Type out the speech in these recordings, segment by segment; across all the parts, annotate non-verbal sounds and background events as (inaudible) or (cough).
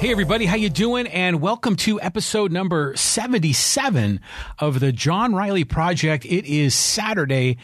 Hey everybody, how you doing? And welcome to episode number 77 of the John Riley Project. It is Saturday,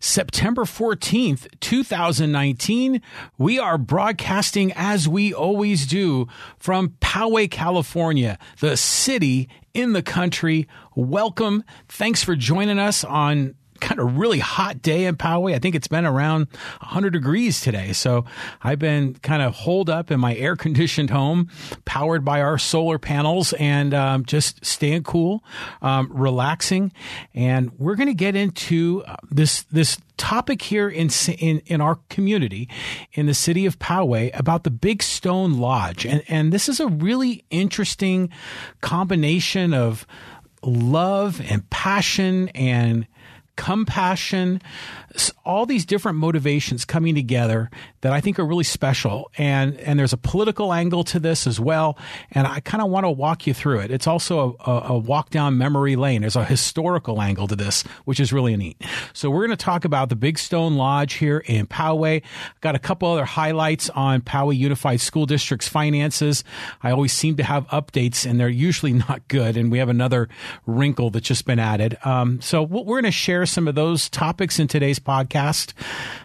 September 14th, 2019. We are broadcasting as we always do from Poway, California, the city in the country. Welcome. Thanks for joining us on kind of really hot day in Poway. I think it's been around 100 degrees today. So I've been kind of holed up in my air conditioned home, powered by our solar panels, and um, just staying cool, um, relaxing. And we're going to get into uh, this this topic here in, in in our community in the city of Poway about the Big Stone Lodge. And and this is a really interesting combination of love and passion and compassion, all these different motivations coming together that I think are really special. And, and there's a political angle to this as well. And I kind of want to walk you through it. It's also a, a, a, walk down memory lane. There's a historical angle to this, which is really neat. So we're going to talk about the Big Stone Lodge here in Poway. Got a couple other highlights on Poway Unified School District's finances. I always seem to have updates and they're usually (laughs) not good. And we have another wrinkle that's just been added. Um, so we're going to share some of those topics in today's podcast.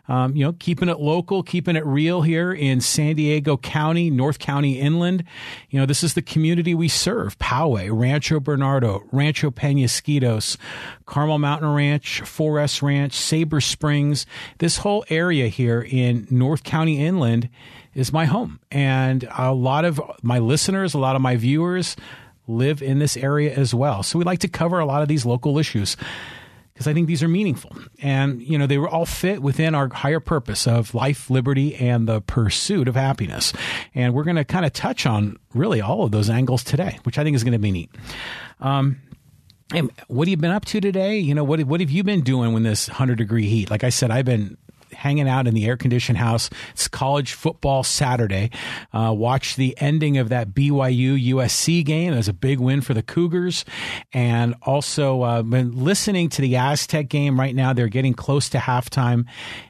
Um, you know, keeping it local, keeping it real here in San Diego County, North County Inland. You know, this is the community we serve Poway, Rancho Bernardo, Rancho Penasquitos, Carmel Mountain Ranch, 4S Ranch, Sabre Springs. This whole area here in North County Inland is my home. And a lot of my listeners, a lot of my viewers, live in this area as well. So we like to cover a lot of these local issues because I think these are meaningful. And, you know, they were all fit within our higher purpose of life, liberty, and the pursuit of happiness. And we're going to kind of touch on really all of those angles today, which I think is going to be neat. Um, and what have you been up to today? You know, what, what have you been doing when this 100 degree heat? Like I said, I've been hanging out in the air conditioned house. It's college football Saturday. Uh, watch the ending of that BYU USC game. It was a big win for the Cougars. And also uh, been listening to the Aztec game right now. They're getting close to halftime,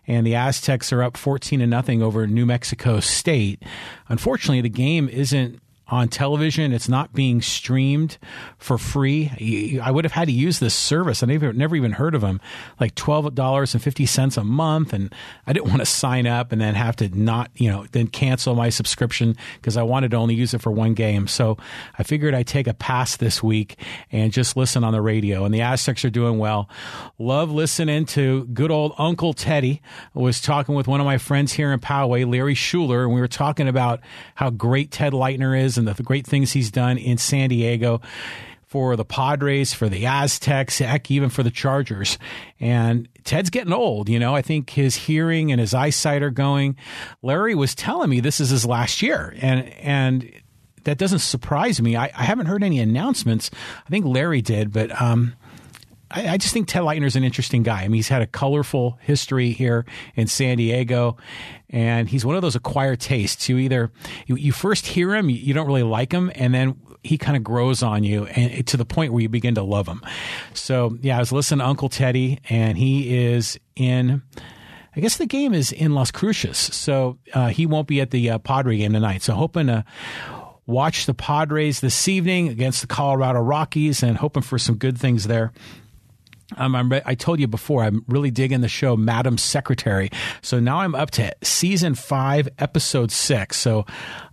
and the Aztecs are up 14 to nothing over New Mexico State. Unfortunately, the game isn't on television. It's not being streamed for free. I would have had to use this service. I never, never even heard of them. Like twelve dollars and fifty cents a month, and I didn't want to sign up and then have to not, you know, then cancel my subscription because I wanted to only use it for one game. So I figured I'd take a pass this week and just listen on the radio. And the Aztecs are doing well. Love listening to good old Uncle Teddy. I was talking with one of my friends here in Poway, Larry Schuler, and we were talking about how great Ted Leitner is and the, great things he's done in San Diego for the Padres, for the Aztecs, heck, even for the Chargers. And Ted's getting old, you know. I think his hearing and his eyesight are going. Larry was telling me this is his last year, and and that doesn't surprise me. I, I haven't heard any announcements. I think Larry did, but um, I, I, just think Ted Leitner's an interesting guy. I mean, he's had a colorful history here in San Diego, and he's one of those acquired tastes. You either you, you first hear him, you, you don't really like him, and then he kind of grows on you and to the point where you begin to love him. So yeah, I was listening to Uncle Teddy, and he is in. I guess the game is in Las Cruces, so uh, he won't be at the uh, Padre game tonight. So hoping to watch the Padres this evening against the Colorado Rockies, and hoping for some good things there. Um, I'm I told you before, I'm really digging the show, Madam Secretary. So now I'm up to season five, episode six. So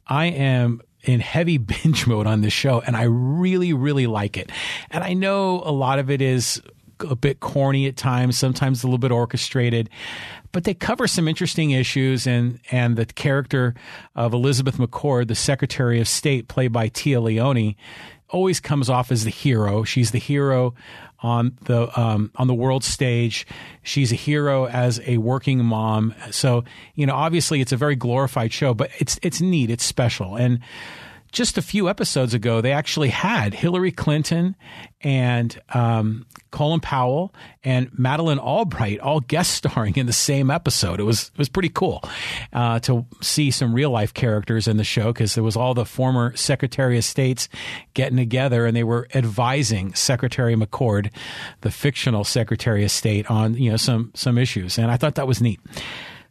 I am in heavy (laughs) binge mode on this show, and I really, really like it. And I know a lot of it is a bit corny at times, sometimes a little bit orchestrated, but they cover some interesting issues. And and the character of Elizabeth McCord, the Secretary of State, played by Téa Leoni, always comes off as the hero. She's the hero on the um, on the world stage. She's a hero as a working mom. So you know, obviously, it's a very glorified show, but it's it's neat. It's special and just a few episodes ago, they actually had Hillary Clinton and um, Colin Powell and Madeleine Albright all guest starring in the same episode. It was it was pretty cool uh, to see some real life characters in the show because there was all the former Secretary of States getting together and they were advising Secretary McCord, the fictional Secretary of State, on you know some some issues, and I thought that was neat.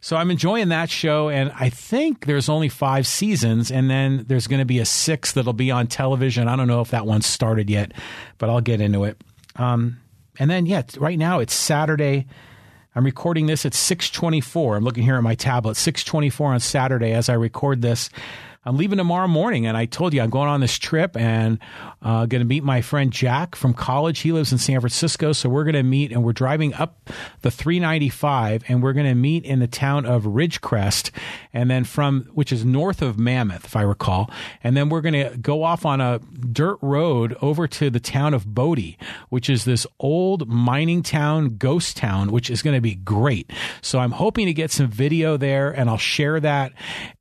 So I'm enjoying that show, and I think there's only five seasons, and then there's going to be a sixth that'll be on television. I don't know if that one's started yet, but I'll get into it. Um, and then, yeah, right now it's Saturday. I'm recording this at 6:24. I'm looking here at my tablet. 6:24 on Saturday as I record this. I'm leaving tomorrow morning, and I told you I'm going on this trip and uh, going to meet my friend Jack from college. He lives in San Francisco, so we're going to meet, and we're driving up the 395, and we're going to meet in the town of Ridgecrest, and then from which is north of Mammoth, if I recall, and then we're going to go off on a dirt road over to the town of Bodie, which is this old mining town, ghost town, which is going to be great. So I'm hoping to get some video there, and I'll share that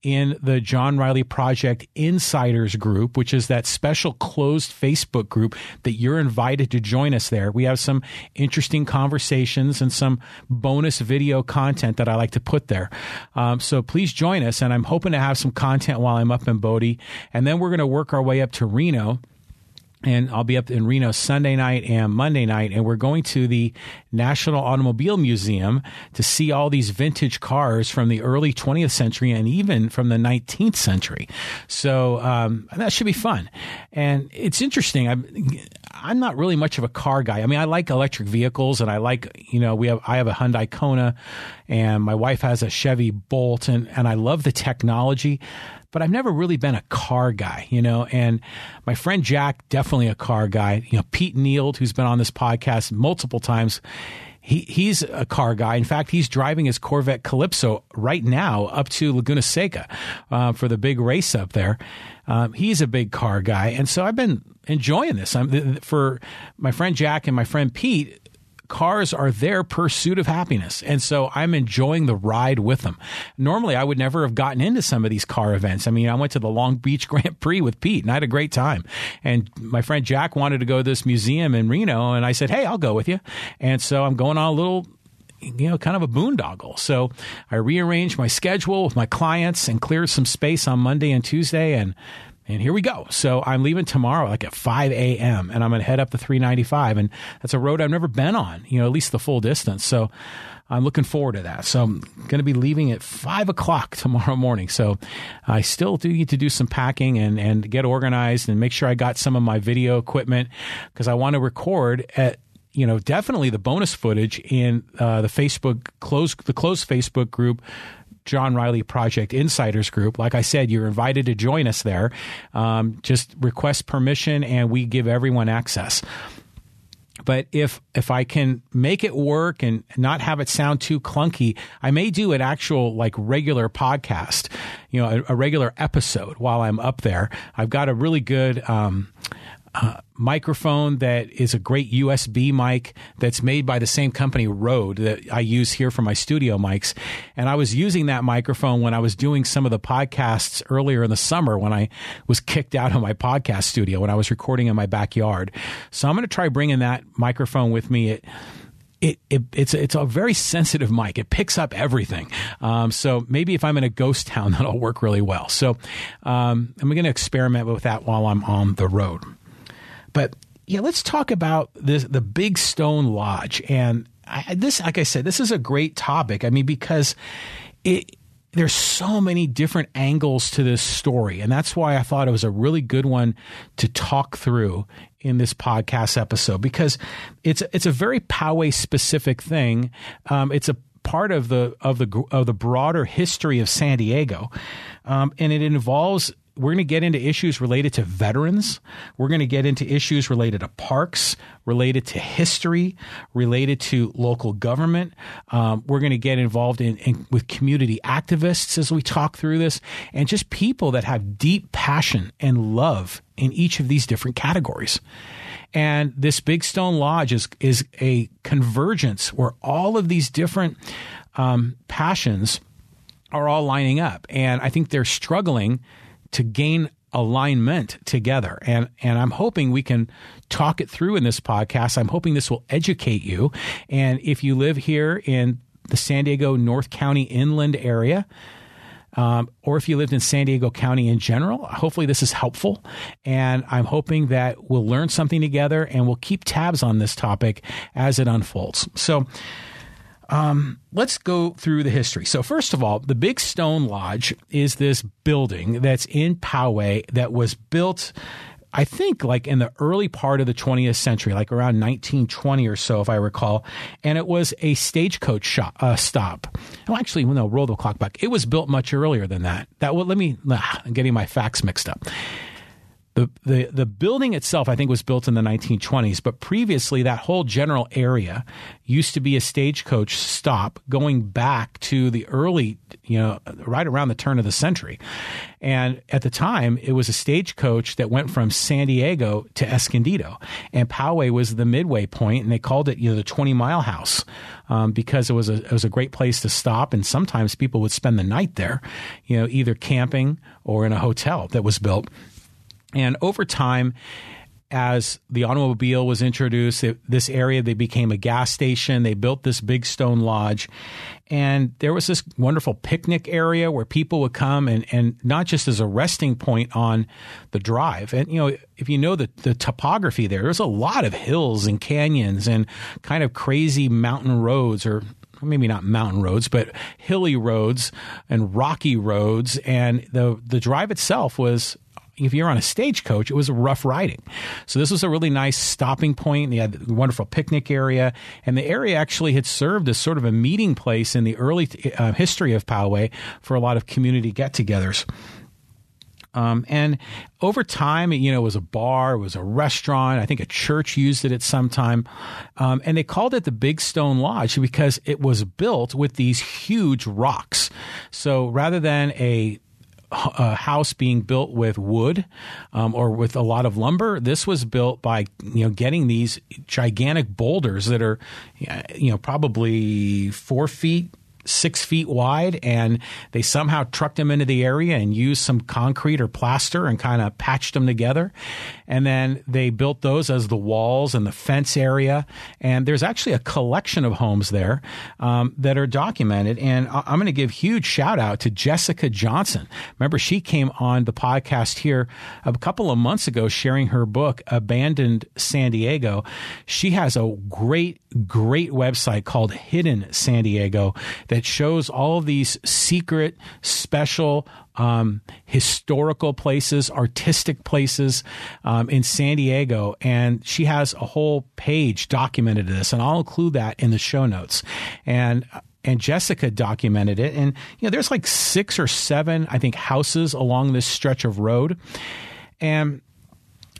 in the John Riley Project Insiders Group, which is that special closed Facebook group that you're invited to join us there. We have some interesting conversations and some bonus video content that I like to put there. Um, so please join us. And I'm hoping to have some content while I'm up in Bodie. And then we're going to work our way up to Reno and I'll be up in Reno Sunday night and Monday night, and we're going to the National Automobile Museum to see all these vintage cars from the early 20th century and even from the 19th century. So um, that should be fun, and it's interesting. I'm I'm not really much of a car guy. I mean, I like electric vehicles, and I like you know we have I have a Hyundai Kona, and my wife has a Chevy Bolt, and and I love the technology but I've never really been a car guy, you know. And my friend Jack, definitely a car guy. You know, Pete Neild, who's been on this podcast multiple times, he he's a car guy. In fact, he's driving his Corvette Calypso right now up to Laguna Seca uh, for the big race up there. Um, he's a big car guy, and so I've been enjoying this. I'm for my friend Jack and my friend Pete cars are their pursuit of happiness. And so I'm enjoying the ride with them. Normally, I would never have gotten into some of these car events. I mean, I went to the Long Beach (laughs) Grand Prix with Pete and I had a great time. And my friend Jack wanted to go to this museum in Reno. And I said, Hey, I'll go with you. And so I'm going on a little you know, kind of a boondoggle. So I rearranged my schedule with my clients and cleared some space on Monday and Tuesday. And and here we go. So I'm leaving tomorrow, like at 5 a.m., and I'm going to head up the 395. And that's a road I've never been on, you know, at least the full distance. So I'm looking forward to that. So I'm going to be leaving at 5 o'clock (laughs) tomorrow morning. So I still do need to do some packing and, and get organized and make sure I got some of my video equipment because I want to record at you know, definitely the bonus footage in uh, the Facebook close the closed Facebook group John Riley Project Insiders Group. Like I said, you're invited to join us there. Um, just request permission and we give everyone access. But if if I can make it work and not have it sound too clunky, I may do an actual like regular podcast, you know, a, a regular episode while I'm up there. I've got a really good um, uh, microphone that is a great USB mic that's made by the same company, Rode, that I use here for my studio mics. And I was using that microphone when I was doing some of the podcasts earlier in the summer when I was kicked out of my podcast studio when I was recording in my backyard. So I'm going to try bringing that microphone with me. It, it, it, it's it's a very sensitive mic. It picks up everything. Um, so maybe if I'm in a ghost town, (laughs) that'll work really well. So um, I'm going to experiment with that while I'm on the road. But yeah, let's talk about this the Big Stone Lodge. And I, this, like I said, this is a great topic. I mean, because it there's so many different angles to this story, and that's why I thought it was a really good one to talk through in this podcast episode because it's it's a very Poway specific thing. Um, it's a part of the of the of the broader history of San Diego, um, and it involves we're going to get into issues related to veterans. We're going to get into issues related to parks, related to history, related to local government. Um, we're going to get involved in, in, with community activists as we talk through this, and just people that have deep passion and love in each of these different categories. And this Big Stone Lodge is is a convergence where all of these different um, passions are all lining up, and I think they're struggling to gain alignment together. And and I'm hoping we can talk it through in this podcast. I'm hoping this will educate you. And if you live here in the San Diego North County inland area, um, or if you lived in San Diego County in general, hopefully this is helpful. And I'm hoping that we'll learn something together and we'll keep tabs on this topic as it unfolds. So Um, let's go through the history. So, first of all, the Big Stone Lodge is this building that's in Poway that was built I think like in the early part of the 20th century, like around 1920 or so, if I recall. And it was a stagecoach shop, uh, stop. Well, actually, no, roll the clock back. It was built much earlier than that. That will let me, I'm getting my facts mixed up. The, the, the building itself, I think, was built in the 1920s, but previously that whole general area used to be a stagecoach stop going back to the early, you know, right around the turn of the century. And at the time, it was a stagecoach that went from San Diego to Escondido. And Poway was the midway point, and they called it, you know, the 20 mile house um, because it was, a, it was a great place to stop. And sometimes people would spend the night there, you know, either camping or in a hotel that was built. And over time, as the automobile was introduced, it, this area they became a gas station. They built this big stone lodge, and there was this wonderful picnic area where people would come and, and not just as a resting point on the drive. And you know, if you know the the topography there, there's a lot of hills and canyons and kind of crazy mountain roads or maybe not mountain roads, but hilly roads and rocky roads. And the the drive itself was if you're on a stagecoach, it was rough riding. So this was a really nice stopping point. They had a wonderful picnic area, and the area actually had served as sort of a meeting place in the early uh, history of Poway for a lot of community get-togethers. Um, and over time, you know, it was a bar, it was a restaurant. I think a church used it at some time. Um, and they called it the Big Stone Lodge because it was built with these huge rocks. So rather than a a house being built with wood um, or with a lot of lumber. This was built by you know getting these gigantic boulders that are you know probably four feet six feet wide, and they somehow trucked them into the area and used some concrete or plaster and kind of patched them together. And then they built those as the walls and the fence area. And there's actually a collection of homes there um, that are documented. And I'm going to give huge shout out to Jessica Johnson. Remember, she came on the podcast here a couple of months ago sharing her book, Abandoned San Diego. She has a great, great website called Hidden San Diego that shows all these secret, special, um, historical places, artistic places um, in San Diego. And she has a whole page documented this, and I'll include that in the show notes. And and Jessica documented it. And you know, there's like six or seven, I think, houses along this stretch of road. And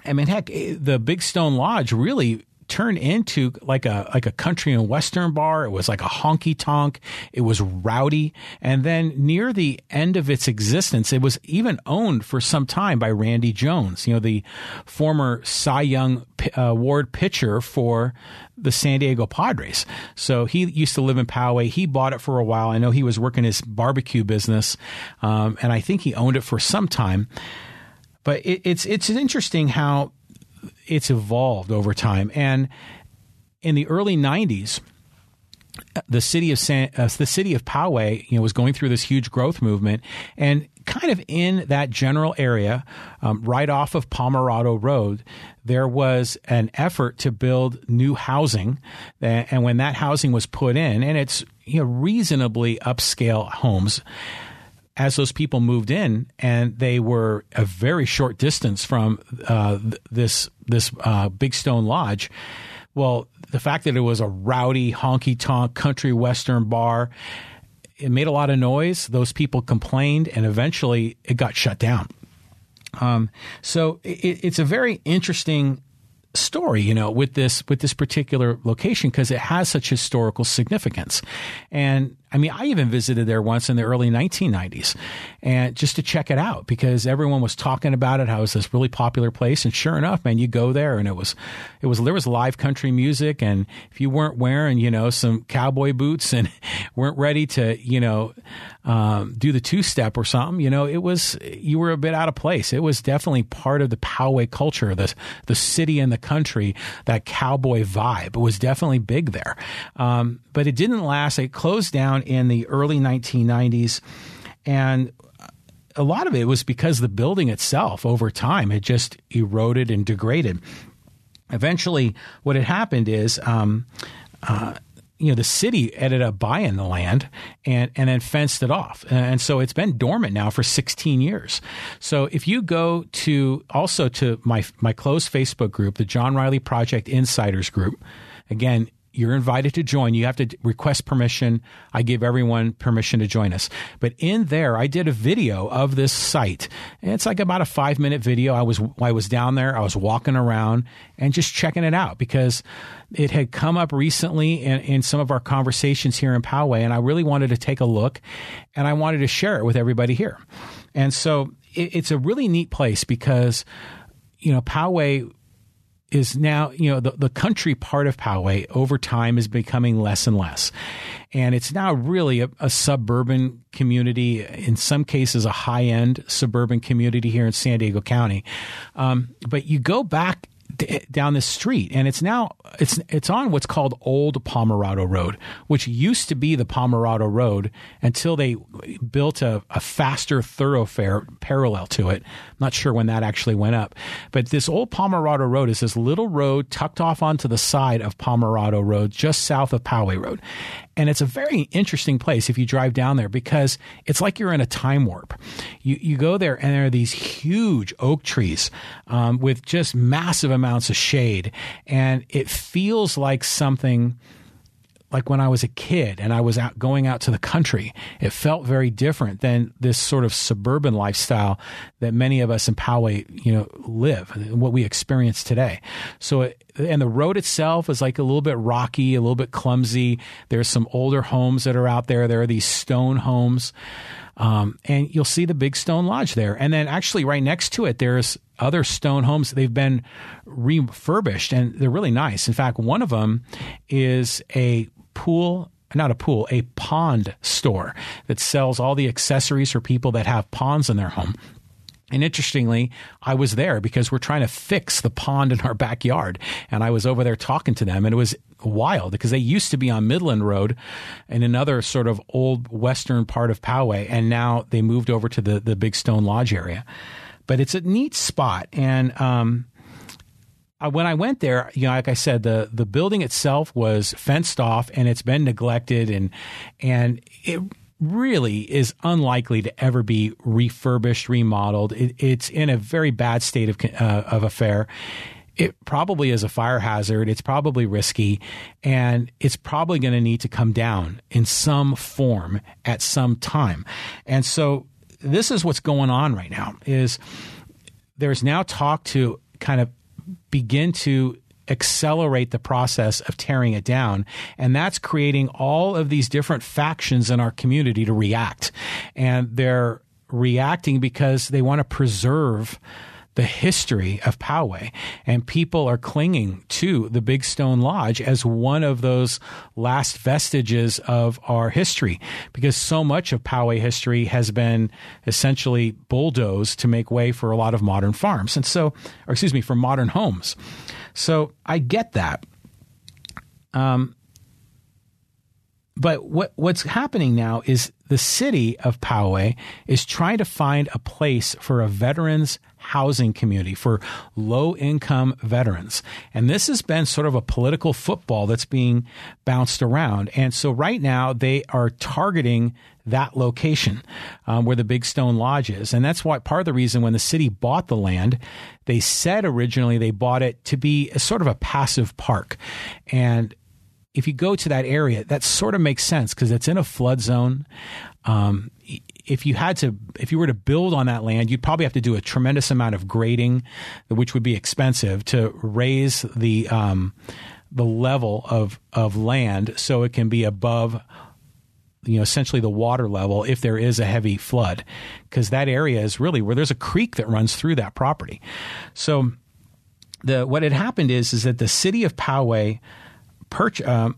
I mean, heck, the Big Stone Lodge really turned into like a like a country and western bar. It was like a honky tonk. It was rowdy, and then near the end of its existence, it was even owned for some time by Randy Jones. You know, the former Cy Young uh, Award pitcher for the San Diego Padres. So he used to live in Poway. He bought it for a while. I know he was working his barbecue business, um, and I think he owned it for some time. But it, it's it's interesting how it's evolved over time. And in the early 90s, the city of San, uh, the city of Poway, you know, was going through this huge growth movement, and kind of in that general area, um, right off of Pomerado Road, there was an effort to build new housing, and when that housing was put in, and it's you know reasonably upscale homes, as those people moved in, and they were a very short distance from uh, this this uh, Big Stone Lodge. Well, the fact that it was a rowdy, honky tonk country western bar, it made a lot of noise. Those people complained, and eventually it got shut down. Um, so it, it's a very interesting story, you know, with this with this particular location because it has such historical significance. And I mean, I even visited there once in the early 1990s and just to check it out because everyone was talking about it, how it was this really popular place. And sure enough, man, you go there and it was, it was, there was live country music. And if you weren't wearing, you know, some cowboy boots and (laughs) weren't ready to, you know, um, do the two step or something, you know, it was, you were a bit out of place. It was definitely part of the Poway culture, the, the city and the country, that cowboy vibe. Was definitely big there. Um, but it didn't last. It closed down in the early 1990s. And a lot of it was because the building itself over time had just eroded and degraded. Eventually, what had happened is, um, uh, you know the city ended up buying the land and and then fenced it off, and so it's been dormant now for 16 years. So if you go to also to my my closed Facebook group, the John Riley Project Insiders group, again you're invited to join. You have to request permission. I give everyone permission to join us. But in there, I did a video of this site. And it's like about a five minute video. I was, I was down there. I was walking around and just checking it out because it had come up recently in, in some of our conversations here in Poway. And I really wanted to take a look and I wanted to share it with everybody here. And so it, it's a really neat place because, you know, Poway is now, you know, the, the country part of Poway over time is becoming less and less. And it's now really a, a suburban community, in some cases, a high end suburban community here in San Diego County. Um, but you go back down this street and it's now it's it's on what's called old Pomerado Road which used to be the Pomerado Road until they built a, a faster thoroughfare parallel to it. I'm not sure when that actually went up. But this old Pomerado Road is this little road tucked off onto the side of Pomerado Road just south of Poway Road and it's a very interesting place if you drive down there because it's like you're in a time warp. You, you go there and there are these huge oak trees um, with just massive amounts of shade. And it feels like something like when I was a kid and I was out going out to the country, it felt very different than this sort of suburban lifestyle that many of us in Poway, you know, live, what we experience today. So, it, and the road itself is like a little bit rocky, a little bit clumsy. There's some older homes that are out there. There are these stone homes. Um, and you'll see the big stone lodge there. And then actually right next to it, there's other stone homes. They've been refurbished and they're really nice. In fact, one of them is a pool not a pool, a pond store that sells all the accessories for people that have ponds in their home. And interestingly, I was there because we're trying to fix the pond in our backyard. And I was over there talking to them, and it was wild because they used to be on Midland Road in another sort of old western part of Poway, and now they moved over to the, the Big Stone Lodge area. But it's a neat spot. And, um, when I went there, you know, like I said, the the building itself was fenced off and it's been neglected and and it really is unlikely to ever be refurbished, remodeled. It, it's in a very bad state of uh, of affair. It probably is a fire hazard. It's probably risky, and it's probably going to need to come down in some form at some time. And so, this is what's going on right now. Is there's now talk to kind of begin to accelerate the process of tearing it down. And that's creating all of these different factions in our community to react. And they're reacting because they want to preserve the history of Poway. And people are clinging to the Big Stone Lodge as one of those last vestiges of our history because so much of Poway history has been essentially bulldozed to make way for a lot of modern farms. And so, or excuse me, for modern homes. So I get that. Um, but what what's happening now is the city of Poway is trying to find a place for a veterans housing community for low income veterans. And this has been sort of a political football that's being bounced around. And so right now they are targeting that location um, where the Big Stone Lodge is. And that's why part of the reason when the city bought the land, they said originally they bought it to be a sort of a passive park. And if you go to that area, that sort of makes sense because it's in a flood zone. Um, if you had to, if you were to build on that land, you'd probably have to do a tremendous amount of grading, which would be expensive to raise the um, the level of of land so it can be above you know essentially the water level if there is a heavy flood because that area is really where there's a creek that runs through that property so the what had happened is is that the city of Poway purch, um,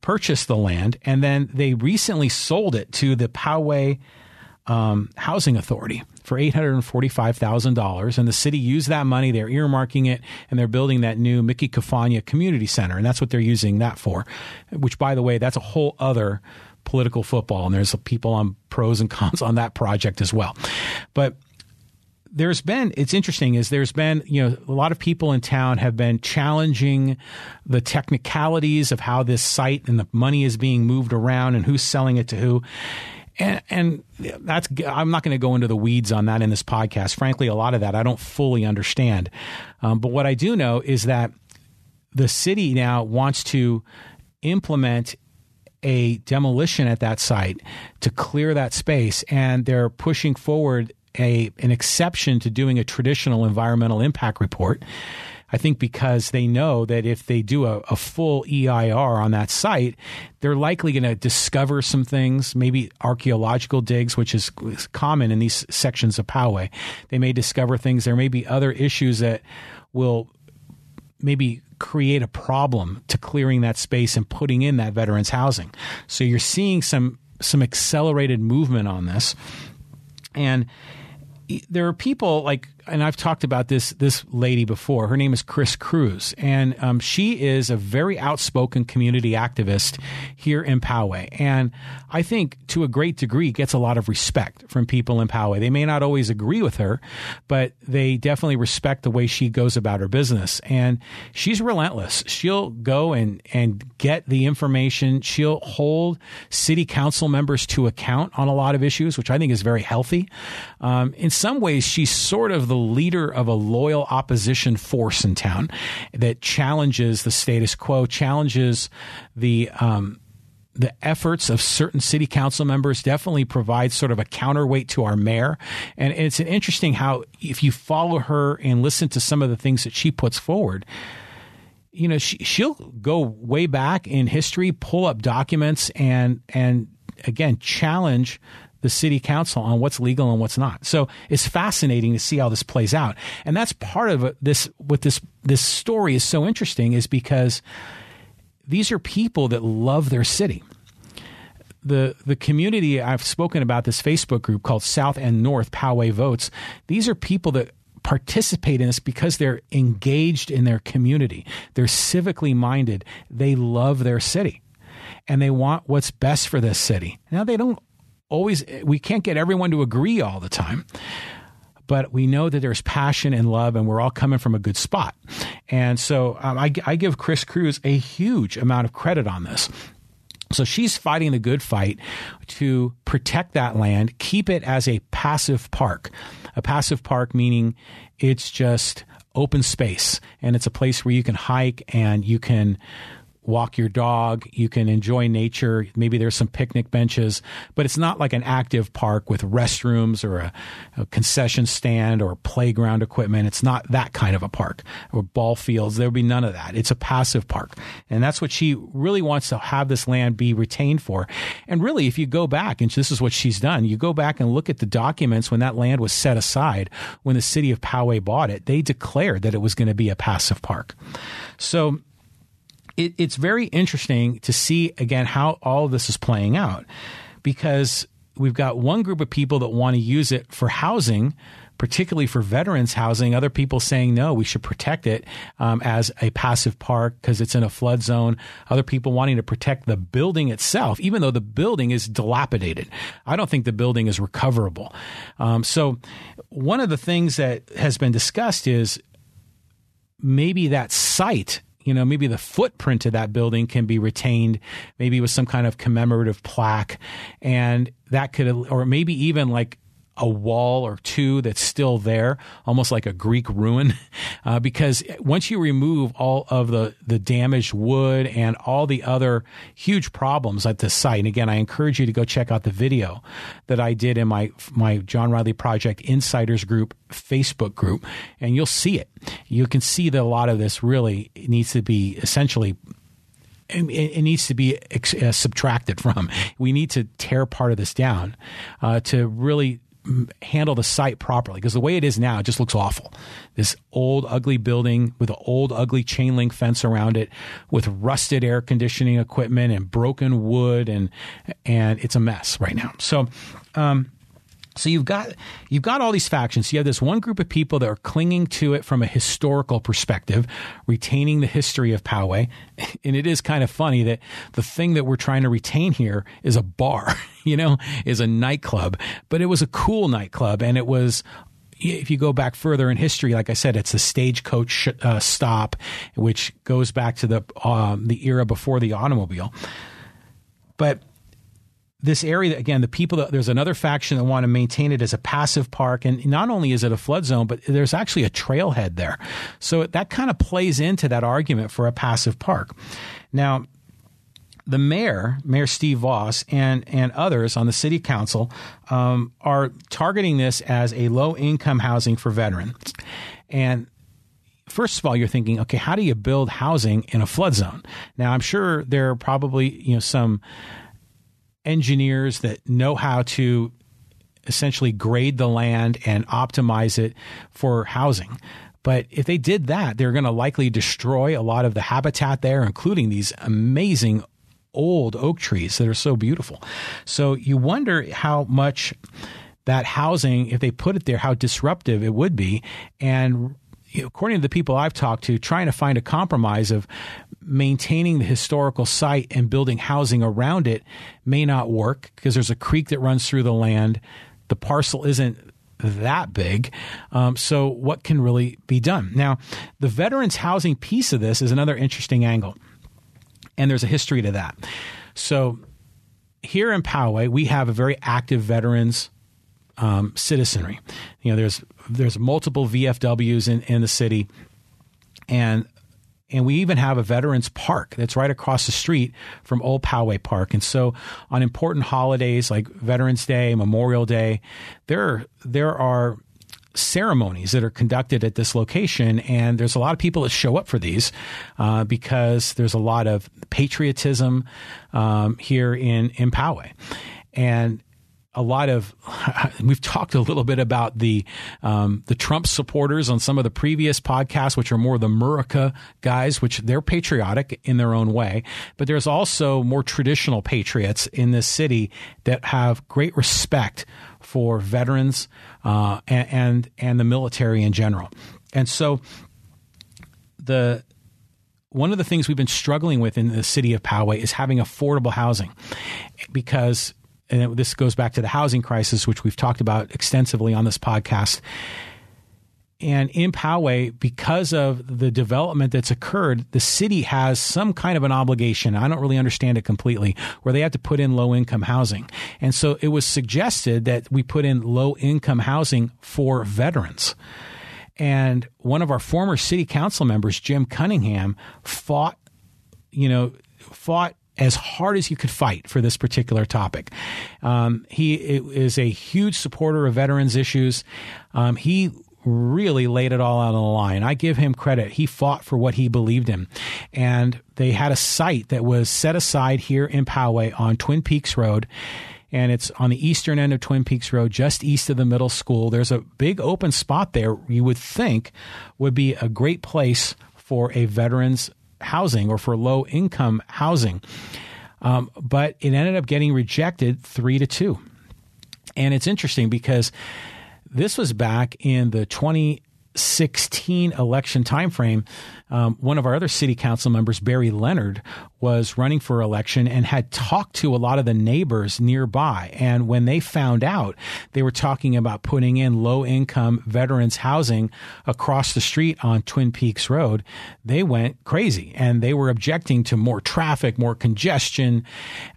purchased the land and then they recently sold it to the Poway um, Housing Authority for $845,000. And the city used that money. They're earmarking it and they're building that new Mickey Cafagna Community Center. And that's what they're using that for, which, by the way, that's a whole other political football. And there's people on pros and cons on that project as well. But there's been it's interesting is there's been you know a lot of people in town have been challenging the technicalities of how this site and the money is being moved around and who's selling it to who and, and that's I'm not going to go into the weeds on that in this podcast. Frankly, a lot of that I don't fully understand. Um, but what I do know is that the city now wants to implement a demolition at that site to clear that space, and they're pushing forward a an exception to doing a traditional environmental impact report. I think because they know that if they do a, a full EIR on that site, they're likely going to discover some things, maybe archaeological digs, which is common in these sections of Poway. They may discover things. There may be other issues that will maybe create a problem to clearing that space and putting in that veterans housing. So you're seeing some some accelerated movement on this. And there are people like and I've talked about this this lady before. Her name is Chris Cruz, and um, she is a very outspoken community activist here in Poway, and I think to a great degree gets a lot of respect from people in Poway. They may not always agree with her, but they definitely respect the way she goes about her business, and she's relentless. She'll go and and get the information. She'll hold city council members to account on a lot of issues, which I think is very healthy. Um, in some ways, she's sort of the leader of a loyal opposition force in town that challenges the status quo, challenges the um, the efforts of certain city council members definitely provides sort of a counterweight to our mayor. And it's interesting how if you follow her and listen to some of the things that she puts forward, you know, she, she'll go way back in history, pull up documents and, and again, challenge the city council on what's legal and what's not. So it's fascinating to see how this plays out. And that's part of this, what this, this story is so interesting is because these are people that love their city. The, the community I've spoken about this Facebook group called South and North Poway Votes. These are people that participate in this because they're engaged in their community. They're civically minded. They love their city and they want what's best for this city. Now they don't always we can't get everyone to agree all the time but we know that there's passion and love and we're all coming from a good spot and so um, I, I give chris cruz a huge amount of credit on this so she's fighting the good fight to protect that land, keep it as a passive park. A passive park meaning it's just open space and it's a place where you can hike and you can walk your dog. You can enjoy nature. Maybe there's some picnic benches, but it's not like an active park with restrooms or a, a, concession stand or playground equipment. It's not that kind of a park or ball fields. There'll be none of that. It's a passive park. And that's what she really wants to have this land be retained for. And really, if you go back, and this is what she's done, you go back and look at the documents when that land was set aside, when the city of Poway bought it, they declared that it was going to be a passive park. So it, it's very interesting to see again how all of this is playing out because we've got one group of people that want to use it for housing particularly for veterans housing. Other people saying no, we should protect it um, as a passive park because it's in a flood zone. Other people wanting to protect the building itself, even though the building is dilapidated. I don't think the building is recoverable. Um, so, one of the things that has been discussed is maybe that site you know, maybe the footprint of that building can be retained, maybe with some kind of commemorative plaque. And that could, or maybe even like a wall or two that's still there, almost like a Greek ruin. (laughs) Uh, because once you remove all of the, the damaged wood and all the other huge problems at the site, and again, I encourage you to go check out the video that I did in my, my John Riley Project Insiders Group Facebook group, and you'll see it. You can see that a lot of this really needs to be essentially it, needs to be uh, subtracted (laughs) from. We need to tear part of this down uh, to really handle the site properly because the way it is now it just looks awful. This old ugly building with an old ugly chain link fence around it with rusted air conditioning equipment and broken wood and and it's a mess right now. So um, so you've got you've got all these factions. You have this one group of people that are clinging to it from a historical perspective, retaining the history of Poway. (laughs) And it is kind of funny that the thing that we're trying to retain here is a bar, (laughs) you know, is a nightclub. But it was a cool nightclub and it was if you go back further in history, like I said, it's the stagecoach uh, stop, which goes back to the um, the era before the automobile. But this area again, the people that there's another faction that want to maintain it as a passive park, and not only is it a flood zone, but there's actually a trailhead there. So that kind of plays into that argument for a passive park. Now, the mayor, Mayor Steve Vaus, and and others on the city council um, are targeting this as a low income housing for veterans. And first of all, you're thinking, okay, how do you build housing in a flood zone? Now, I'm sure there are probably you know some engineers that know how to essentially grade the land and optimize it for housing. But if they did that, they're going to likely destroy a lot of the habitat there, including these amazing old oak trees that are so beautiful. So you wonder how much that housing, if they put it there, how disruptive it would be. And according to the people I've talked to, trying to find a compromise of maintaining the historical site and building housing around it may not work because there's a creek that runs through the land. The parcel isn't that big. Um, so, what can really be done? Now, the veterans housing piece of this is another interesting angle and there's a history to that. So here in Poway, we have a very active veterans um, citizenry. You know, there's there's multiple VFWs in, in the city, and and we even have a veterans park that's right across the street from Old Poway Park. And so, on important holidays like Veterans Day, Memorial Day, there there are ceremonies that are conducted at this location. And there's a lot of people that show up for these uh, because there's a lot of patriotism um, here in, in Poway. And a lot of (laughs) we've talked a little bit about the um, the Trump supporters on some of the previous podcasts, which are more the Murica guys, which they're patriotic in their own way. But there's also more traditional patriots in this city that have great respect for veterans uh, and, and and the military in general. And so the one of the things we've been struggling with in the city of Poway is having affordable housing because and this goes back to the housing crisis, which we've talked about extensively on this podcast. And in Poway, because of the development that's occurred, the city has some kind of an obligation. I don't really understand it completely, where they have to put in low income housing. And so it was suggested that we put in low income housing for veterans. And one of our former city council members, Jim Cunningham, fought, you know, fought as hard as you could fight for this particular topic. Um, he is a huge supporter of veterans issues. Um, he really laid it all out on the line. I give him credit. He fought for what he believed in. And they had a site that was set aside here in Poway on Twin Peaks Road. And it's on the eastern end of Twin Peaks Road, just east of the middle school. There's a big open spot there you would think would be a great place for a veterans housing or for low income housing. Um, but it ended up getting rejected three to two. And it's interesting because this was back in the 2016 election timeframe. Um, one of our other city council members, Barry Leonard, was running for election and had talked to a lot of the neighbors nearby. And when they found out, they were talking about putting in low income veterans housing across the street on Twin Peaks Road. They went crazy and they were objecting to more traffic, more congestion.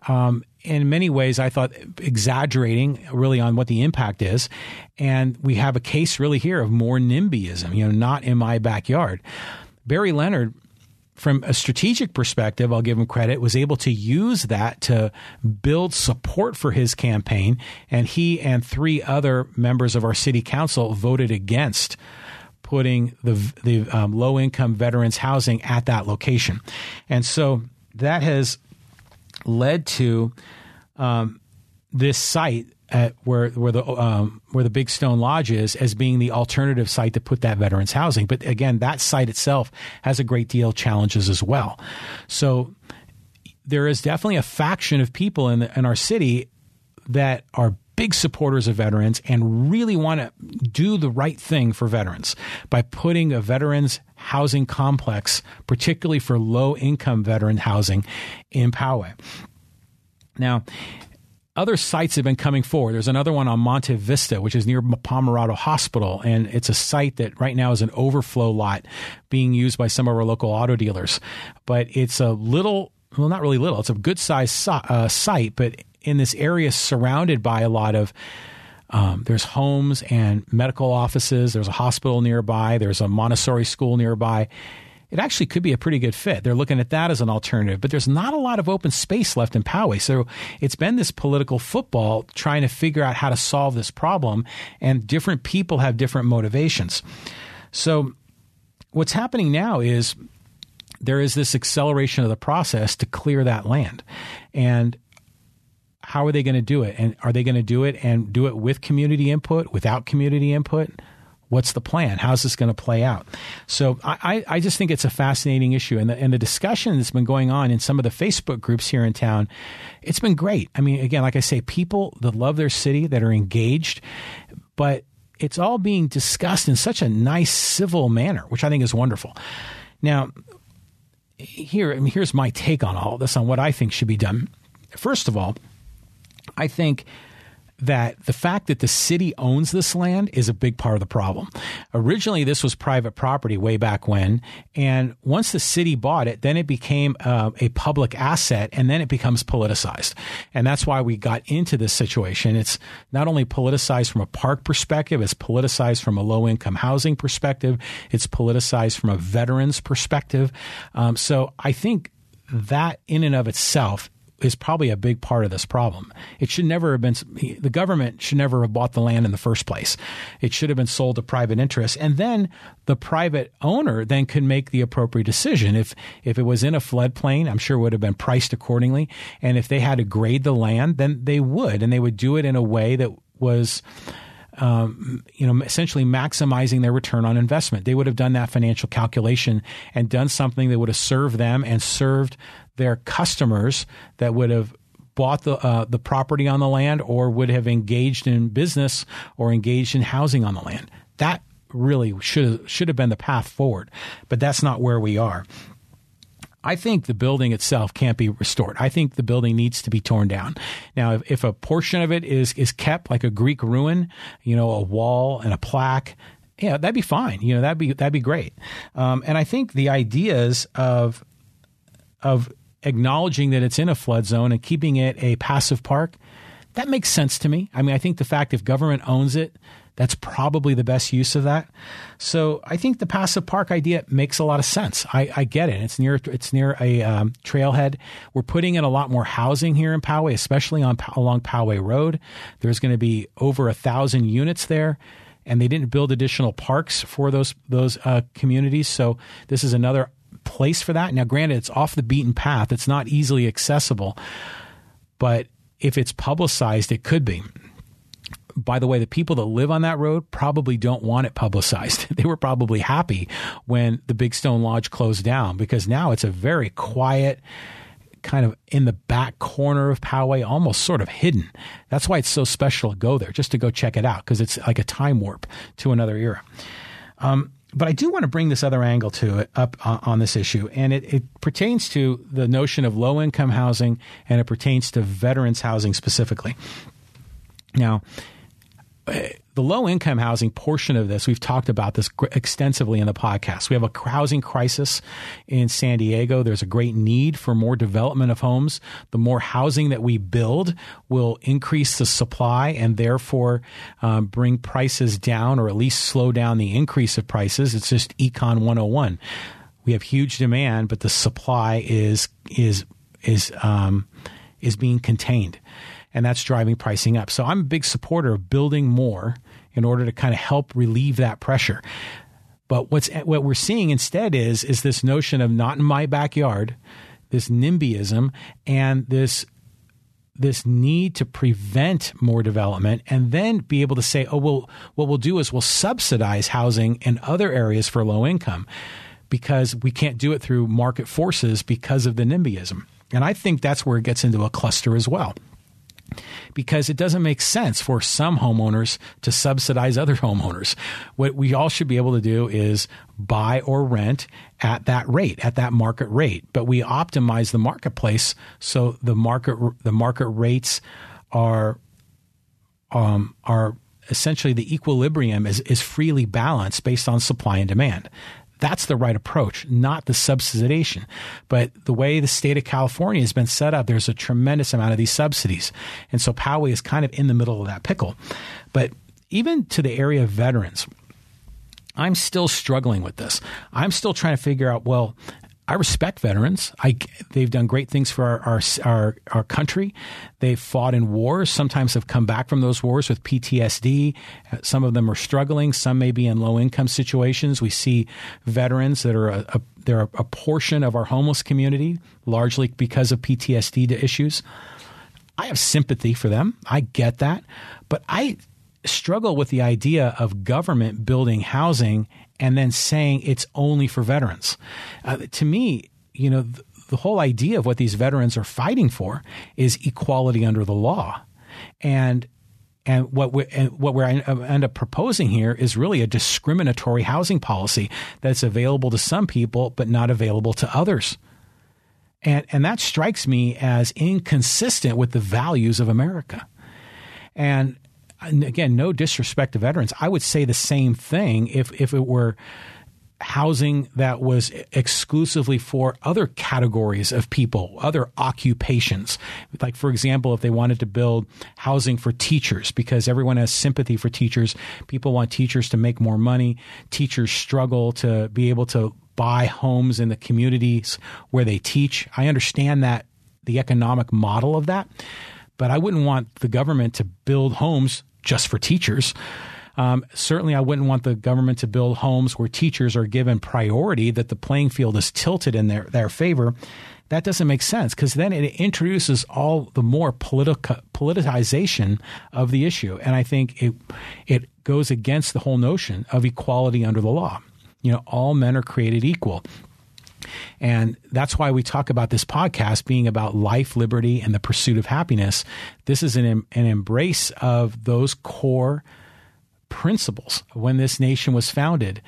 Um, in many ways, I thought exaggerating really on what the impact is. And we have a case really here of more NIMBYism, you know, not in my backyard. Barry Leonard, from a strategic perspective, I'll give him credit, was able to use that to build support for his campaign. And he and three other members of our city council voted against putting the, the um, low income veterans housing at that location. And so that has led to um, this site at where where the um, where the Big Stone Lodge is as being the alternative site to put that veterans housing. But again, that site itself has a great deal of challenges as well. So there is definitely a faction of people in the, in our city that are big supporters of veterans and really want to do the right thing for veterans by putting a veterans housing complex, particularly for low income veteran housing in Poway. Now, other sites have been coming forward. There's another one on Monte Vista, which is near Pomerado Hospital, and it's a site that right now is an overflow lot being used by some of our local auto dealers. But it's a little, well, not really little. It's a good sized uh, site, but in this area surrounded by a lot of um, there's homes and medical offices. There's a hospital nearby. There's a Montessori school nearby it actually could be a pretty good fit. They're looking at that as an alternative, but there's not a lot of open space left in Poway. So it's been this political football trying to figure out how to solve this problem, and different people have different motivations. So what's happening now is there is this acceleration of the process to clear that land. And how are they going to do it? And are they going to do it and do it with community input, without community input? What's the plan? How's this going to play out? So I, I just think it's a fascinating issue. And the, and the discussion that's been going on in some of the Facebook groups here in town, it's been great. I mean, again, like I say, people that love their city, that are engaged, but it's all being discussed in such a nice, civil manner, which I think is wonderful. Now, here, I mean, here's my take on all this, on what I think should be done. First of all, I think that the fact that the city owns this land is a big part of the problem. Originally, this was private property way back when, and once the city bought it, then it became uh, a public asset, and then it becomes politicized, and that's why we got into this situation. It's not only politicized from a park perspective, it's politicized from a low income housing perspective, it's politicized from a veterans perspective. Um, so I think that in and of itself is probably a big part of this problem. It should never have been, the government should never have bought the land in the first place. It should have been sold to private interests. And then the private owner then could make the appropriate decision. If, if it was in a floodplain, I'm sure it would have been priced accordingly. And if they had to grade the land, then they would. And they would do it in a way that was, um, you know, essentially maximizing their return on investment. They would have done that financial calculation and done something that would have served them and served their customers that would have bought the uh, the property on the land or would have engaged in business or engaged in housing on the land. That really should should have been the path forward, but that's not where we are. I think the building itself can't be restored. I think the building needs to be torn down. Now, if, if a portion of it is is kept like a Greek ruin, you know, a wall and a plaque, yeah, that'd be fine. You know, that'd be that'd be great. Um, and I think the ideas of of acknowledging that it's in a flood zone and keeping it a passive park, that makes sense to me. I mean, I think the fact if government owns it, that's probably the best use of that. So I think the passive park idea makes a lot of sense. I, I get it. It's near it's near a um, trailhead. We're putting in a lot more housing here in Poway, especially on along Poway Road. There's going to be over a thousand units there and they didn't build additional parks for those those uh, communities. So this is another place for that. Now, granted, it's off the beaten path, it's not easily accessible, but if it's publicized, it could be. By the way, the people that live on that road probably don't want it publicized. (laughs) they were probably happy when the Big Stone Lodge closed down because now it's a very quiet, kind of in the back corner of Poway, almost sort of hidden. That's why it's so special to go there, just to go check it out, because it's like a time warp to another era. Um, but I do want to bring this other angle to it up uh, on this issue, and it, it pertains to the notion of low income housing, and it pertains to veterans housing specifically. Now, the low income housing portion of this, we've talked about this extensively in the podcast. We have a housing crisis in San Diego. There's a great need for more development of homes. The more housing that we build will increase the supply and therefore um, bring prices down or at least slow down the increase of prices. It's just econ 101. We have huge demand, but the supply is is is um, is being contained and that's driving pricing up. So I'm a big supporter of building more in order to kind of help relieve that pressure. But what's what we're seeing instead is is this notion of not in my backyard, this NIMBYism, and this this need to prevent more development and then be able to say, oh, well, what we'll do is we'll subsidize housing in other areas for low income because we can't do it through market forces because of the NIMBYism. And I think that's where it gets into a cluster as well because it doesn't make sense for some homeowners to subsidize other (laughs) homeowners. What we all should be able to do is buy or rent at that rate, at that market rate. But we optimize the marketplace so the market the market rates are um, are essentially the equilibrium is, is freely balanced based on supply and demand. That's the right approach, not the subsidization. But the way the state of California has been set up, there's a tremendous amount of these subsidies. And so Poway is kind of in the middle of that pickle. But even to the area of veterans, I'm still struggling with this. I'm still trying to figure out, well, I respect veterans. I, they've done great things for our, our, our, our, country. They've fought in wars. Sometimes have come back from those wars with PTSD. Uh, some of them are struggling. Some may be in low income situations. We see veterans that are a, a they're a portion of our homeless community, largely because of PTSD issues. I have sympathy for them. I get that. But I struggle with the idea of government building housing and then saying it's only for veterans. Uh, to me, you know, th- the whole idea of what these veterans are fighting for is equality under the law. And and what we and what we end up proposing here is really a discriminatory housing policy that's available to some people but not available to others. And and that strikes me as inconsistent with the values of America. And again, no disrespect to veterans. I would say the same thing if if it were housing that was exclusively for other categories of people, other occupations. Like, for example, if they wanted to build housing for teachers, because everyone has sympathy for teachers, people want teachers to make more money. Teachers struggle to be able to buy homes in the communities where they teach. I understand that the economic model of that, but I wouldn't want the government to build homes just for teachers. Um, certainly, I wouldn't want the government to build homes where teachers are given priority, that the playing field is tilted in their, their favor. That doesn't make sense because then it introduces all the more politica, politicization of the issue. And I think it, it goes against the whole notion of equality under the law. You know, all men are created equal. And that's why we talk about this podcast being about life, liberty, and the pursuit of happiness. This is an, an embrace of those core principles when this nation was founded.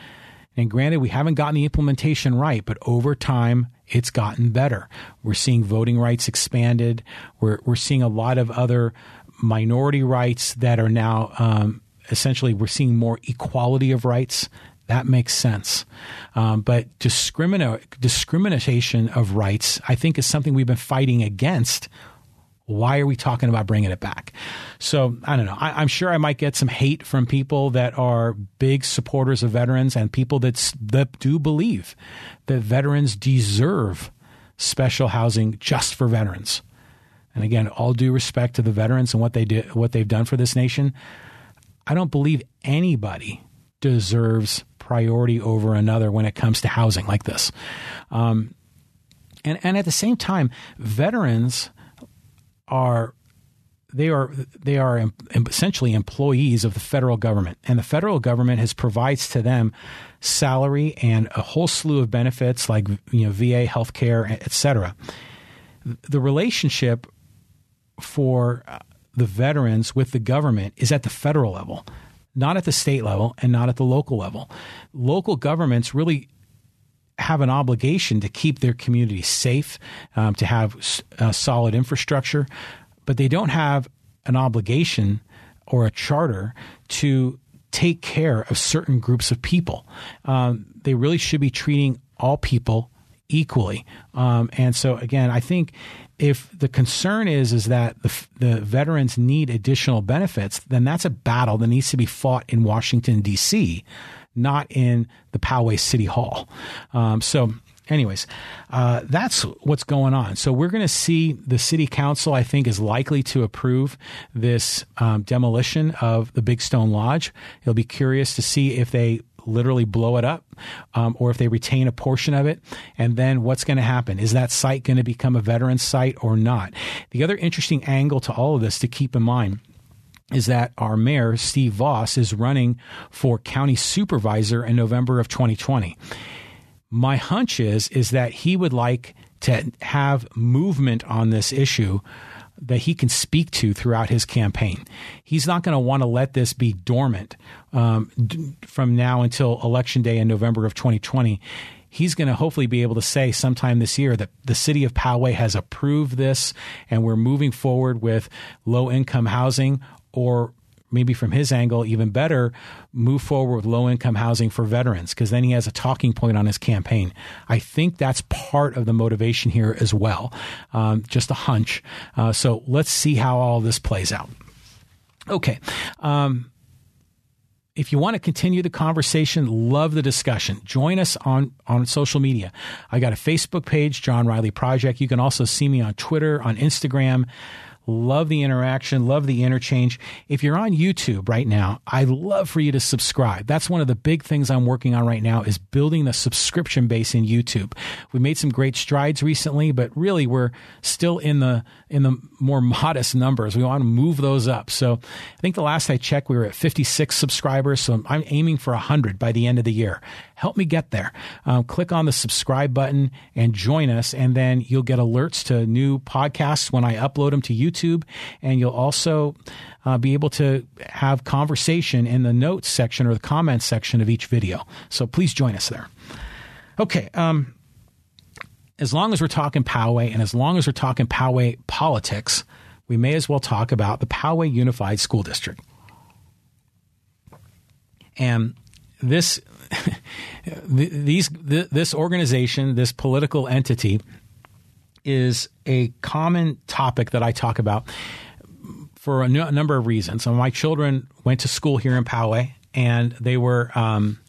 And granted, we haven't gotten the implementation right, but over time, it's gotten better. We're seeing voting rights expanded. We're, we're seeing a lot of other minority rights that are now um, essentially, we're seeing more equality of rights that makes sense. Um, but discrimination of rights, I think, is something we've been fighting against. Why are we talking about bringing it back? So I don't know. I, am sure I might get some hate from people that are big supporters of veterans and people that, that do believe that veterans deserve special housing just for veterans. And again, all due respect to the veterans and what they did, what they've done for this nation. I don't believe anybody deserves priority over another when it comes to housing like this. Um, and, and at the same time, veterans are they are they are essentially employees of the federal government, and the federal government has provides to them salary and a whole slew of benefits like you know VA health care, etc. The relationship for uh, the veterans with the government is at the federal level not at the state level and not at the local level. Local governments really have an obligation to keep their community safe, um, to have a solid infrastructure, but they don't have an obligation or a charter to take care of certain groups of people. Um, they really should be treating all people equally. Um, and so, again, I think if the concern is is that the, the veterans need additional benefits, then that's a battle that needs to be fought in Washington D.C., not in the Poway City Hall. Um, so anyways, uh, that's what's going on. So we're going to see the city council, I think, is likely to approve this um, demolition of the Big Stone Lodge. It'll be curious to see if they literally blow it up um, or if they retain a portion of it. And then what's going to happen? Is that site going to become a veteran site or not? The other interesting angle to all of this to keep in mind is that our mayor, Steve Vaus, is running for county supervisor in November of 2020. My hunch is, is that he would like to have movement on this issue that he can speak to throughout his campaign. He's not going to want to let this be dormant um, d- from now until election day in November of 2020. he's going to hopefully be able to say sometime this year that the city of Poway has approved this and we're moving forward with low income housing or maybe from his angle, even better, move forward with low income housing for veterans because then he has a talking point on his campaign. I think that's part of the motivation here as well. Um, just a hunch. Uh, so let's see how all this plays out. Okay. Um, if you want to continue the conversation, love the discussion. Join us on, on social media. I got a Facebook page, John Riley Project. You can also see me on Twitter, on Instagram. Love the interaction, love the interchange. If you're on YouTube right now, I'd love for you to subscribe. That's one of the big things I'm working on right now is building the subscription base in YouTube. We made some great strides recently, but really we're still in the in the more (laughs) modest numbers. We want to move those up. So I think the last I checked, we were at 56 subscribers. So I'm aiming for 100 by the end of the year. Help me get there. Um, click on the subscribe button and join us, and then you'll get alerts to new podcasts when I upload them to YouTube. And you'll also uh, be able to have conversation in the notes section or the comments section of each video. So please join us there. Okay. Um, as long as we're talking Poway and as long as we're talking Poway politics, we may as well talk about the Poway Unified School District. And this (laughs) these this organization, this political entity is a common topic that I talk about for a, n- a number of reasons. So my children went to school here in Poway, and they were um,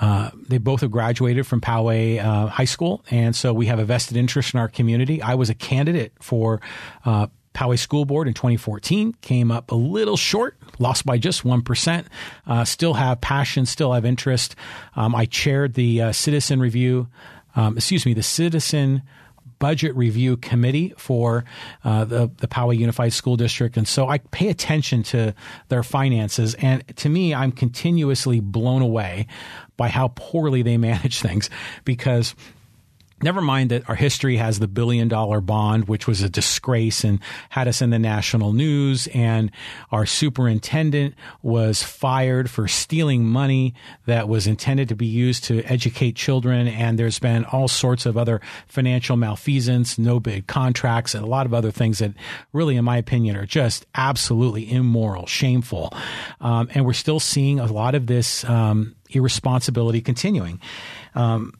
uh, they both have graduated from Poway uh, High School, and so we have a vested interest in our community. I was a candidate for uh, Poway School Board in 2014, came up a little short, lost by just 1%. Uh, still have passion, still have interest. Um, I chaired the uh, Citizen Review, um, excuse me, the Citizen budget review committee for uh, the the Poway Unified School District, and so I pay attention to their finances. And to me, I'm continuously blown away by how poorly they (laughs) manage things because Never mind that our history has the billion dollar bond, which was a disgrace and had us in the national news. And our superintendent was fired for stealing money that was intended to be used to educate children. And there's been all sorts of other financial malfeasance, no bid contracts, and a lot of other things that really, in my opinion, are just absolutely immoral, shameful. Um, and we're still seeing a lot of this um, irresponsibility continuing. Um,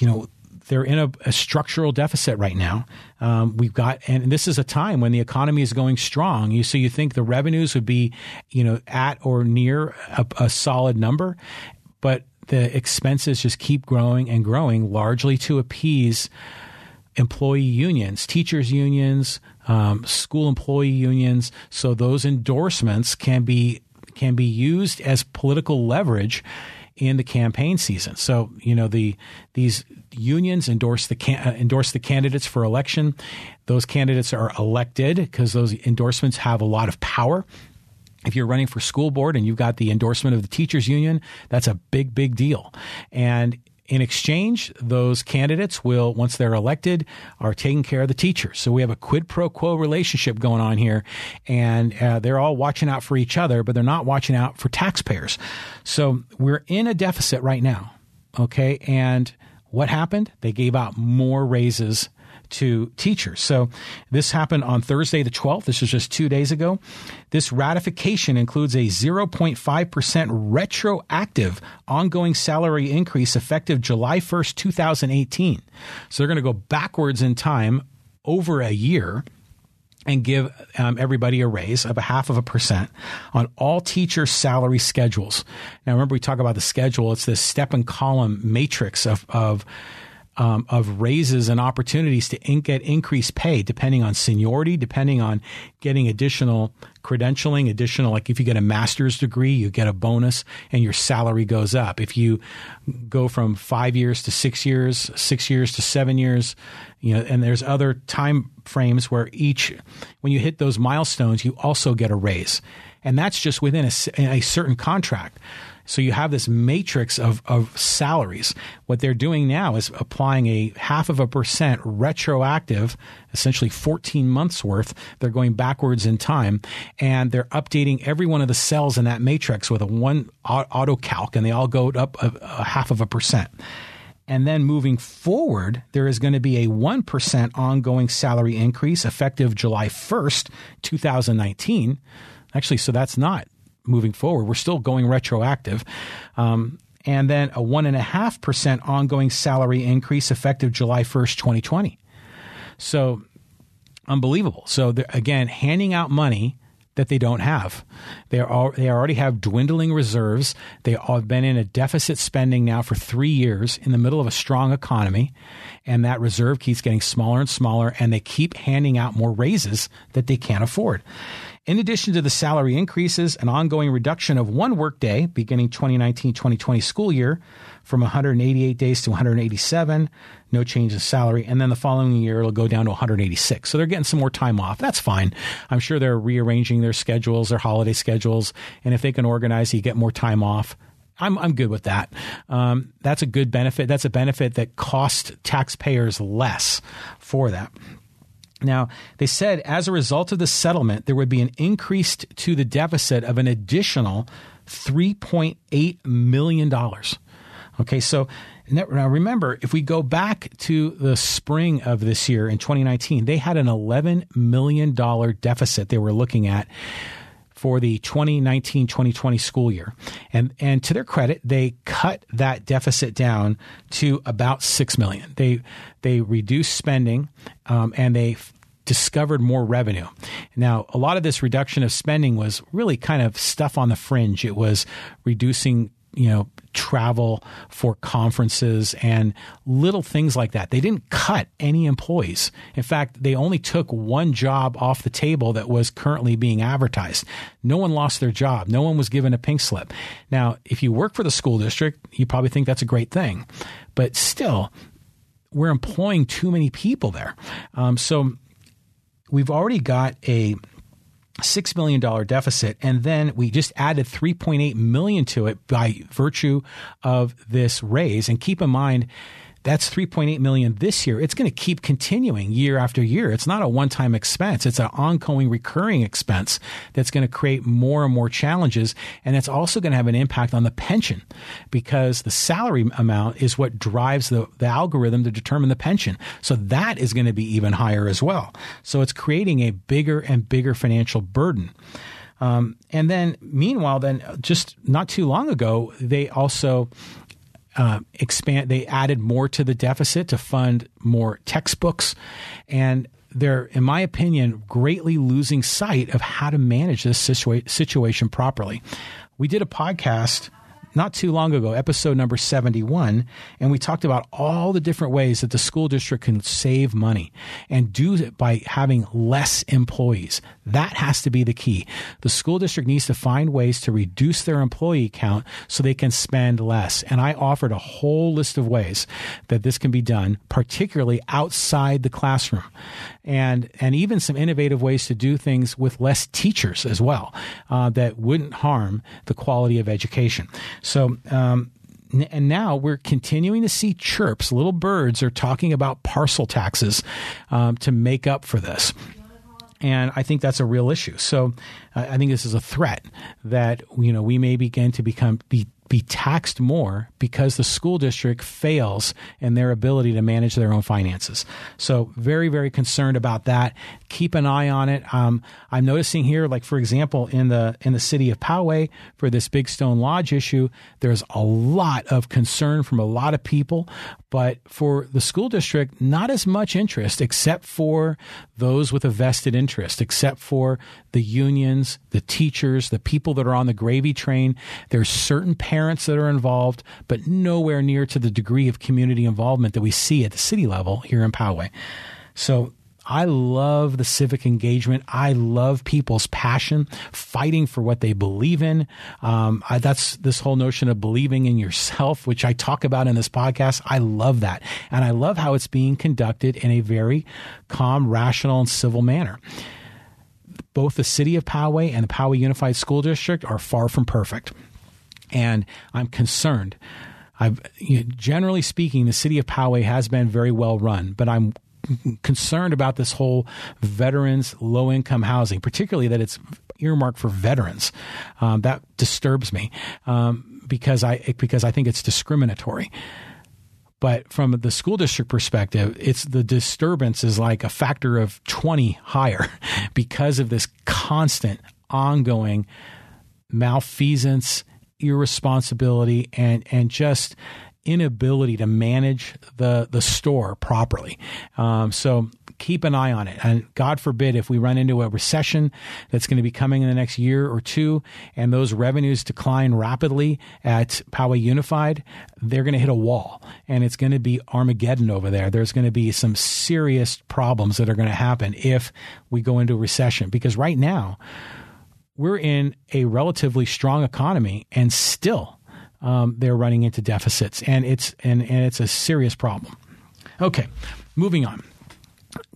you know, they're in a, a structural deficit right now. Um, we've got, and this is a time when the economy is going strong. You so you think the revenues would be, you know, at or near a, a solid number, but the expenses just keep growing and growing, largely to appease employee unions, teachers unions, um, school employee unions. So those endorsements can be can be used as political leverage in the campaign season. So you know the these unions endorse the uh, endorse the candidates for election. Those candidates are elected because those endorsements have a lot of power. If you're running for school board and you've got the endorsement of the teachers union, that's a big, big deal. And in exchange, those candidates will, once they're elected, are taking care of the teachers. So we have a quid pro quo relationship going on here, and uh, they're all watching out for each other, but they're not watching out for taxpayers. So we're in a deficit right now. Okay. And what happened? They gave out more raises to teachers. So this happened on Thursday, the 12th. This was just two days ago. This ratification includes a 0.5% retroactive ongoing salary increase effective July 1st, 2018. So they're going to go backwards in time over a year and give um, everybody a raise of a half of a percent on all teacher salary schedules. Now, remember, we talk about the schedule. It's this step and column matrix of, of um, of raises and opportunities to in- get increased pay depending on seniority, depending on getting additional credentialing, additional, like if you get a master's degree, you get a bonus and your salary goes up. If you go from five years to six years, six years to seven years, you know, and there's other time frames where each, when you hit those milestones, you also get a raise. And that's just within a, a certain contract. So you have this matrix of, of salaries. What they're doing now is applying a half of a percent retroactive, essentially 14 months worth. They're going backwards in time and they're updating every one of the cells in that matrix with a one auto calc and they all go up a, a half of a percent. And then moving forward, there is going to be a 1% ongoing salary increase effective July 1st, 2019. Actually, so that's not moving forward. We're still going retroactive. Um, and then a 1.5% ongoing salary increase effective July 1st, 2020. So unbelievable. So again, handing out money that they don't have. They are they already have dwindling reserves. They have been in a deficit spending now for three years in the middle of a strong economy, and that reserve keeps getting smaller and smaller. And they keep handing out more raises that they can't afford. In addition to the salary increases, an ongoing reduction of one workday beginning 2019-2020 school year from 188 days to 187, no change in salary, and then the following year it'll go down to 186. So they're getting some more time off. That's fine. I'm sure they're rearranging their schedules, their holiday schedules, and if they can organize, you get more time off. I'm I'm good with that. Um, that's a good benefit. That's a benefit that costs taxpayers less for that. Now, they said as a result of the settlement, there would be an increase to the deficit of an additional $3.8 million. Okay, so now remember, if we go back to the spring of this year in 2019, they had an $11 million deficit they were looking at for the 2019-2020 school year. And and to their credit, they cut that deficit down to about 6 million. They they reduced spending um, and they discovered more revenue. Now, a lot of this reduction of spending was really kind of stuff on the fringe. It was reducing you know travel for conferences and little things like that. They didn't cut any employees. In fact, they only took one job off the table that was currently being advertised. No one lost their job. No one was given a pink slip. Now, if you work for the school district, you probably think that's a great thing. But still, we're employing too many people there. Um, so we've already got a six million dollar deficit, and then we just added three point eight million to it by virtue of this raise. And keep in mind, that's 3.8 million this year. It's going to keep continuing year after year. It's not a one-time expense. It's an ongoing recurring expense that's going to create more and more challenges. And it's also going to have an impact on the pension because the salary amount is what drives the, the algorithm to determine the pension. So that is going to be even higher as well. So it's creating a bigger and bigger financial burden. Um, and then, meanwhile, then just not too long ago, they also uh, expand. They added more to the deficit to fund more textbooks, and they're, in my opinion, greatly losing sight of how to manage this situa- situation properly. We did a podcast not too long ago, episode number 71, and we talked about all the different ways that the school district can save money and do it by having less employees. That has to be the key. The school district needs to find ways to reduce their employee count so they can spend less. And I offered a whole list of ways that this can be done, particularly outside the classroom. And, and even some innovative ways to do things with less teachers as well uh, that wouldn't harm the quality of education. So, um, and now we're continuing to see chirps. Little birds are talking about parcel taxes um, to make up for this. And I think that's a real issue. So uh, I think this is a threat that you know we may begin to become be be taxed more because the school district fails in their ability to manage their own finances. So, very, very concerned about that. Keep an eye on it. Um, I'm noticing here, like for example, in the in the city of Poway for this Big Stone Lodge issue, there's a lot of concern from a lot of people, but for the school district, not as much interest, except for those with a vested interest, except for the unions, the teachers, the people that are on the gravy train. There's certain parents that are involved, but nowhere near to the degree of community involvement that we see at the city level here in Poway. So I love the civic engagement. I love people's passion, fighting for what they believe in. Um, I, that's this whole notion of believing in yourself, which I talk about in this podcast. I love that. And I love how it's being conducted in a very calm, rational, and civil manner both the city of Poway and the Poway Unified School District are far from perfect. And I'm concerned. I've, you know, generally speaking, the city of Poway has been very well run, but I'm concerned about this whole veterans low income housing, particularly that it's earmarked for veterans. Um, that disturbs me um, because I because I think it's discriminatory. But from the school district perspective, it's the disturbance is like a factor of 20 higher (laughs) because of this constant ongoing malfeasance, irresponsibility, and, and just inability to manage the the store properly. Um, so keep an eye on it. And God forbid if we run into a recession that's going to be coming in the next year or two, and those revenues decline rapidly at Poway Unified, they're going to hit a wall, and it's going to be Armageddon over there. There's going to be some serious problems that are going to happen if we go into a recession. Because right now we're in a relatively strong economy, and still um, they're running into deficits, and it's and, and it's a serious problem. Okay, moving on.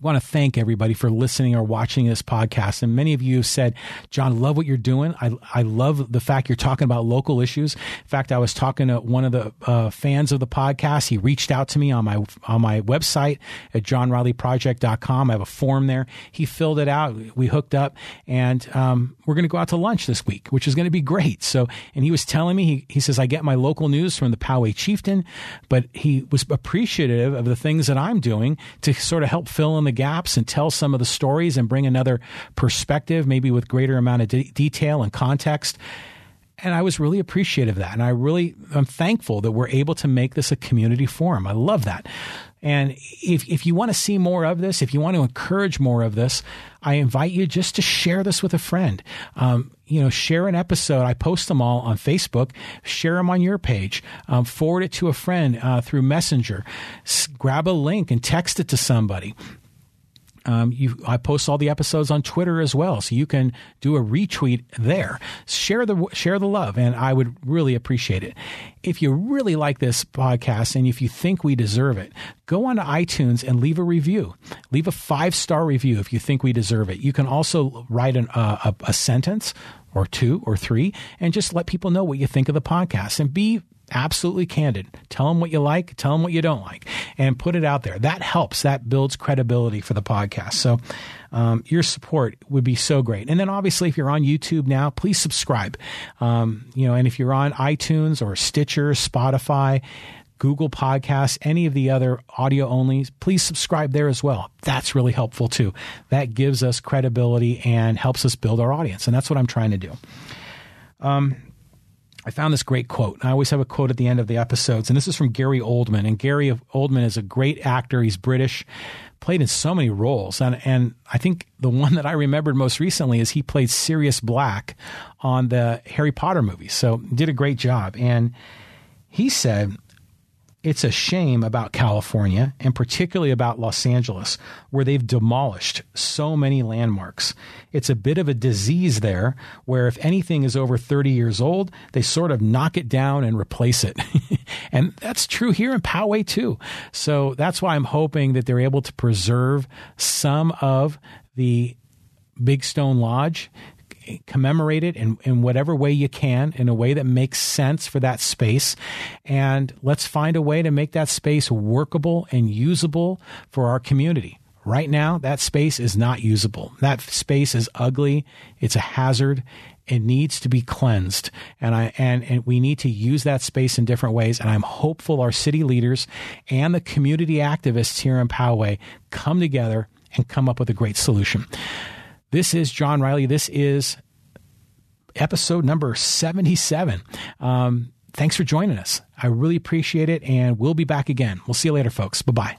Want to thank everybody for listening or watching this podcast. And many of you said, John, love what you're doing. I, I love the fact you're talking about local issues. In fact, I was talking to one of the uh, fans of the podcast. He reached out to me on my, on my website at johnrileyproject.com. I have a form there. He filled it out. We hooked up and, um, we're going to go out to lunch this week, which is going to be great. So, and he was telling me, he, he says, I get my local news from the Poway Chieftain, but he was appreciative of the things that I'm doing to sort of help fill in the gaps and tell some of the stories and bring another perspective, maybe with greater amount of de- detail and context. And I was really appreciative of that. And I really, I'm thankful that we're able to make this a community forum. I love that. And if, if you want to see more of this, if you want to encourage more of this, I invite you just to share this with a friend. Um, you know, share an episode. I post them all on Facebook. Share them on your page. Um, forward it to a friend uh, through Messenger. S- grab a link and text it to somebody. Um, you, I post all the episodes on Twitter as well, so you can do a retweet there. Share the share the love, and I would really appreciate it. If you really like this podcast and if you think we deserve it, go on to iTunes and leave a review. Leave a five star review if you think we deserve it. You can also write an, uh, a, a sentence or two or three and just let people know what you think of the podcast and be absolutely candid. Tell them what you like, tell them what you don't like, and put it out there. That helps. That builds credibility for the podcast. So, um, your support would be so great. And then, obviously, if you're on YouTube now, please subscribe. Um, you know, and if you're on iTunes or Stitcher, Spotify, Google Podcasts, any of the other audio only, please subscribe there as well. That's really helpful too. That gives us credibility and helps us build our audience. And that's what I'm trying to do. Um, I found this great quote. I always have a quote at the end of the episodes, and this is from Gary Oldman. And Gary Oldman is a great actor. He's British, played in so many roles. And, and I think the one that I remembered most recently is he played Sirius Black on the Harry Potter movies. So did a great job. And he said, it's a shame about California and particularly about Los Angeles, where they've demolished so many landmarks. It's a bit of a disease there where if anything is over 30 years old, they sort of knock it down and replace it. (laughs) and that's true here in Poway too. So that's why I'm hoping that they're able to preserve some of the Big Stone Lodge commemorate it in, in whatever way you can, in a way that makes sense for that space. And let's find a way to make that space workable and usable for our community. Right now, that space is not usable. That space is ugly. It's a hazard. It needs to be cleansed. And I, and, and we need to use that space in different ways. And I'm hopeful our city leaders and the community activists here in Poway come together and come up with a great solution. This is John Riley. This is episode number 77. Um, thanks for joining us. I really appreciate it, and we'll be back again. We'll see you later, folks. Bye bye.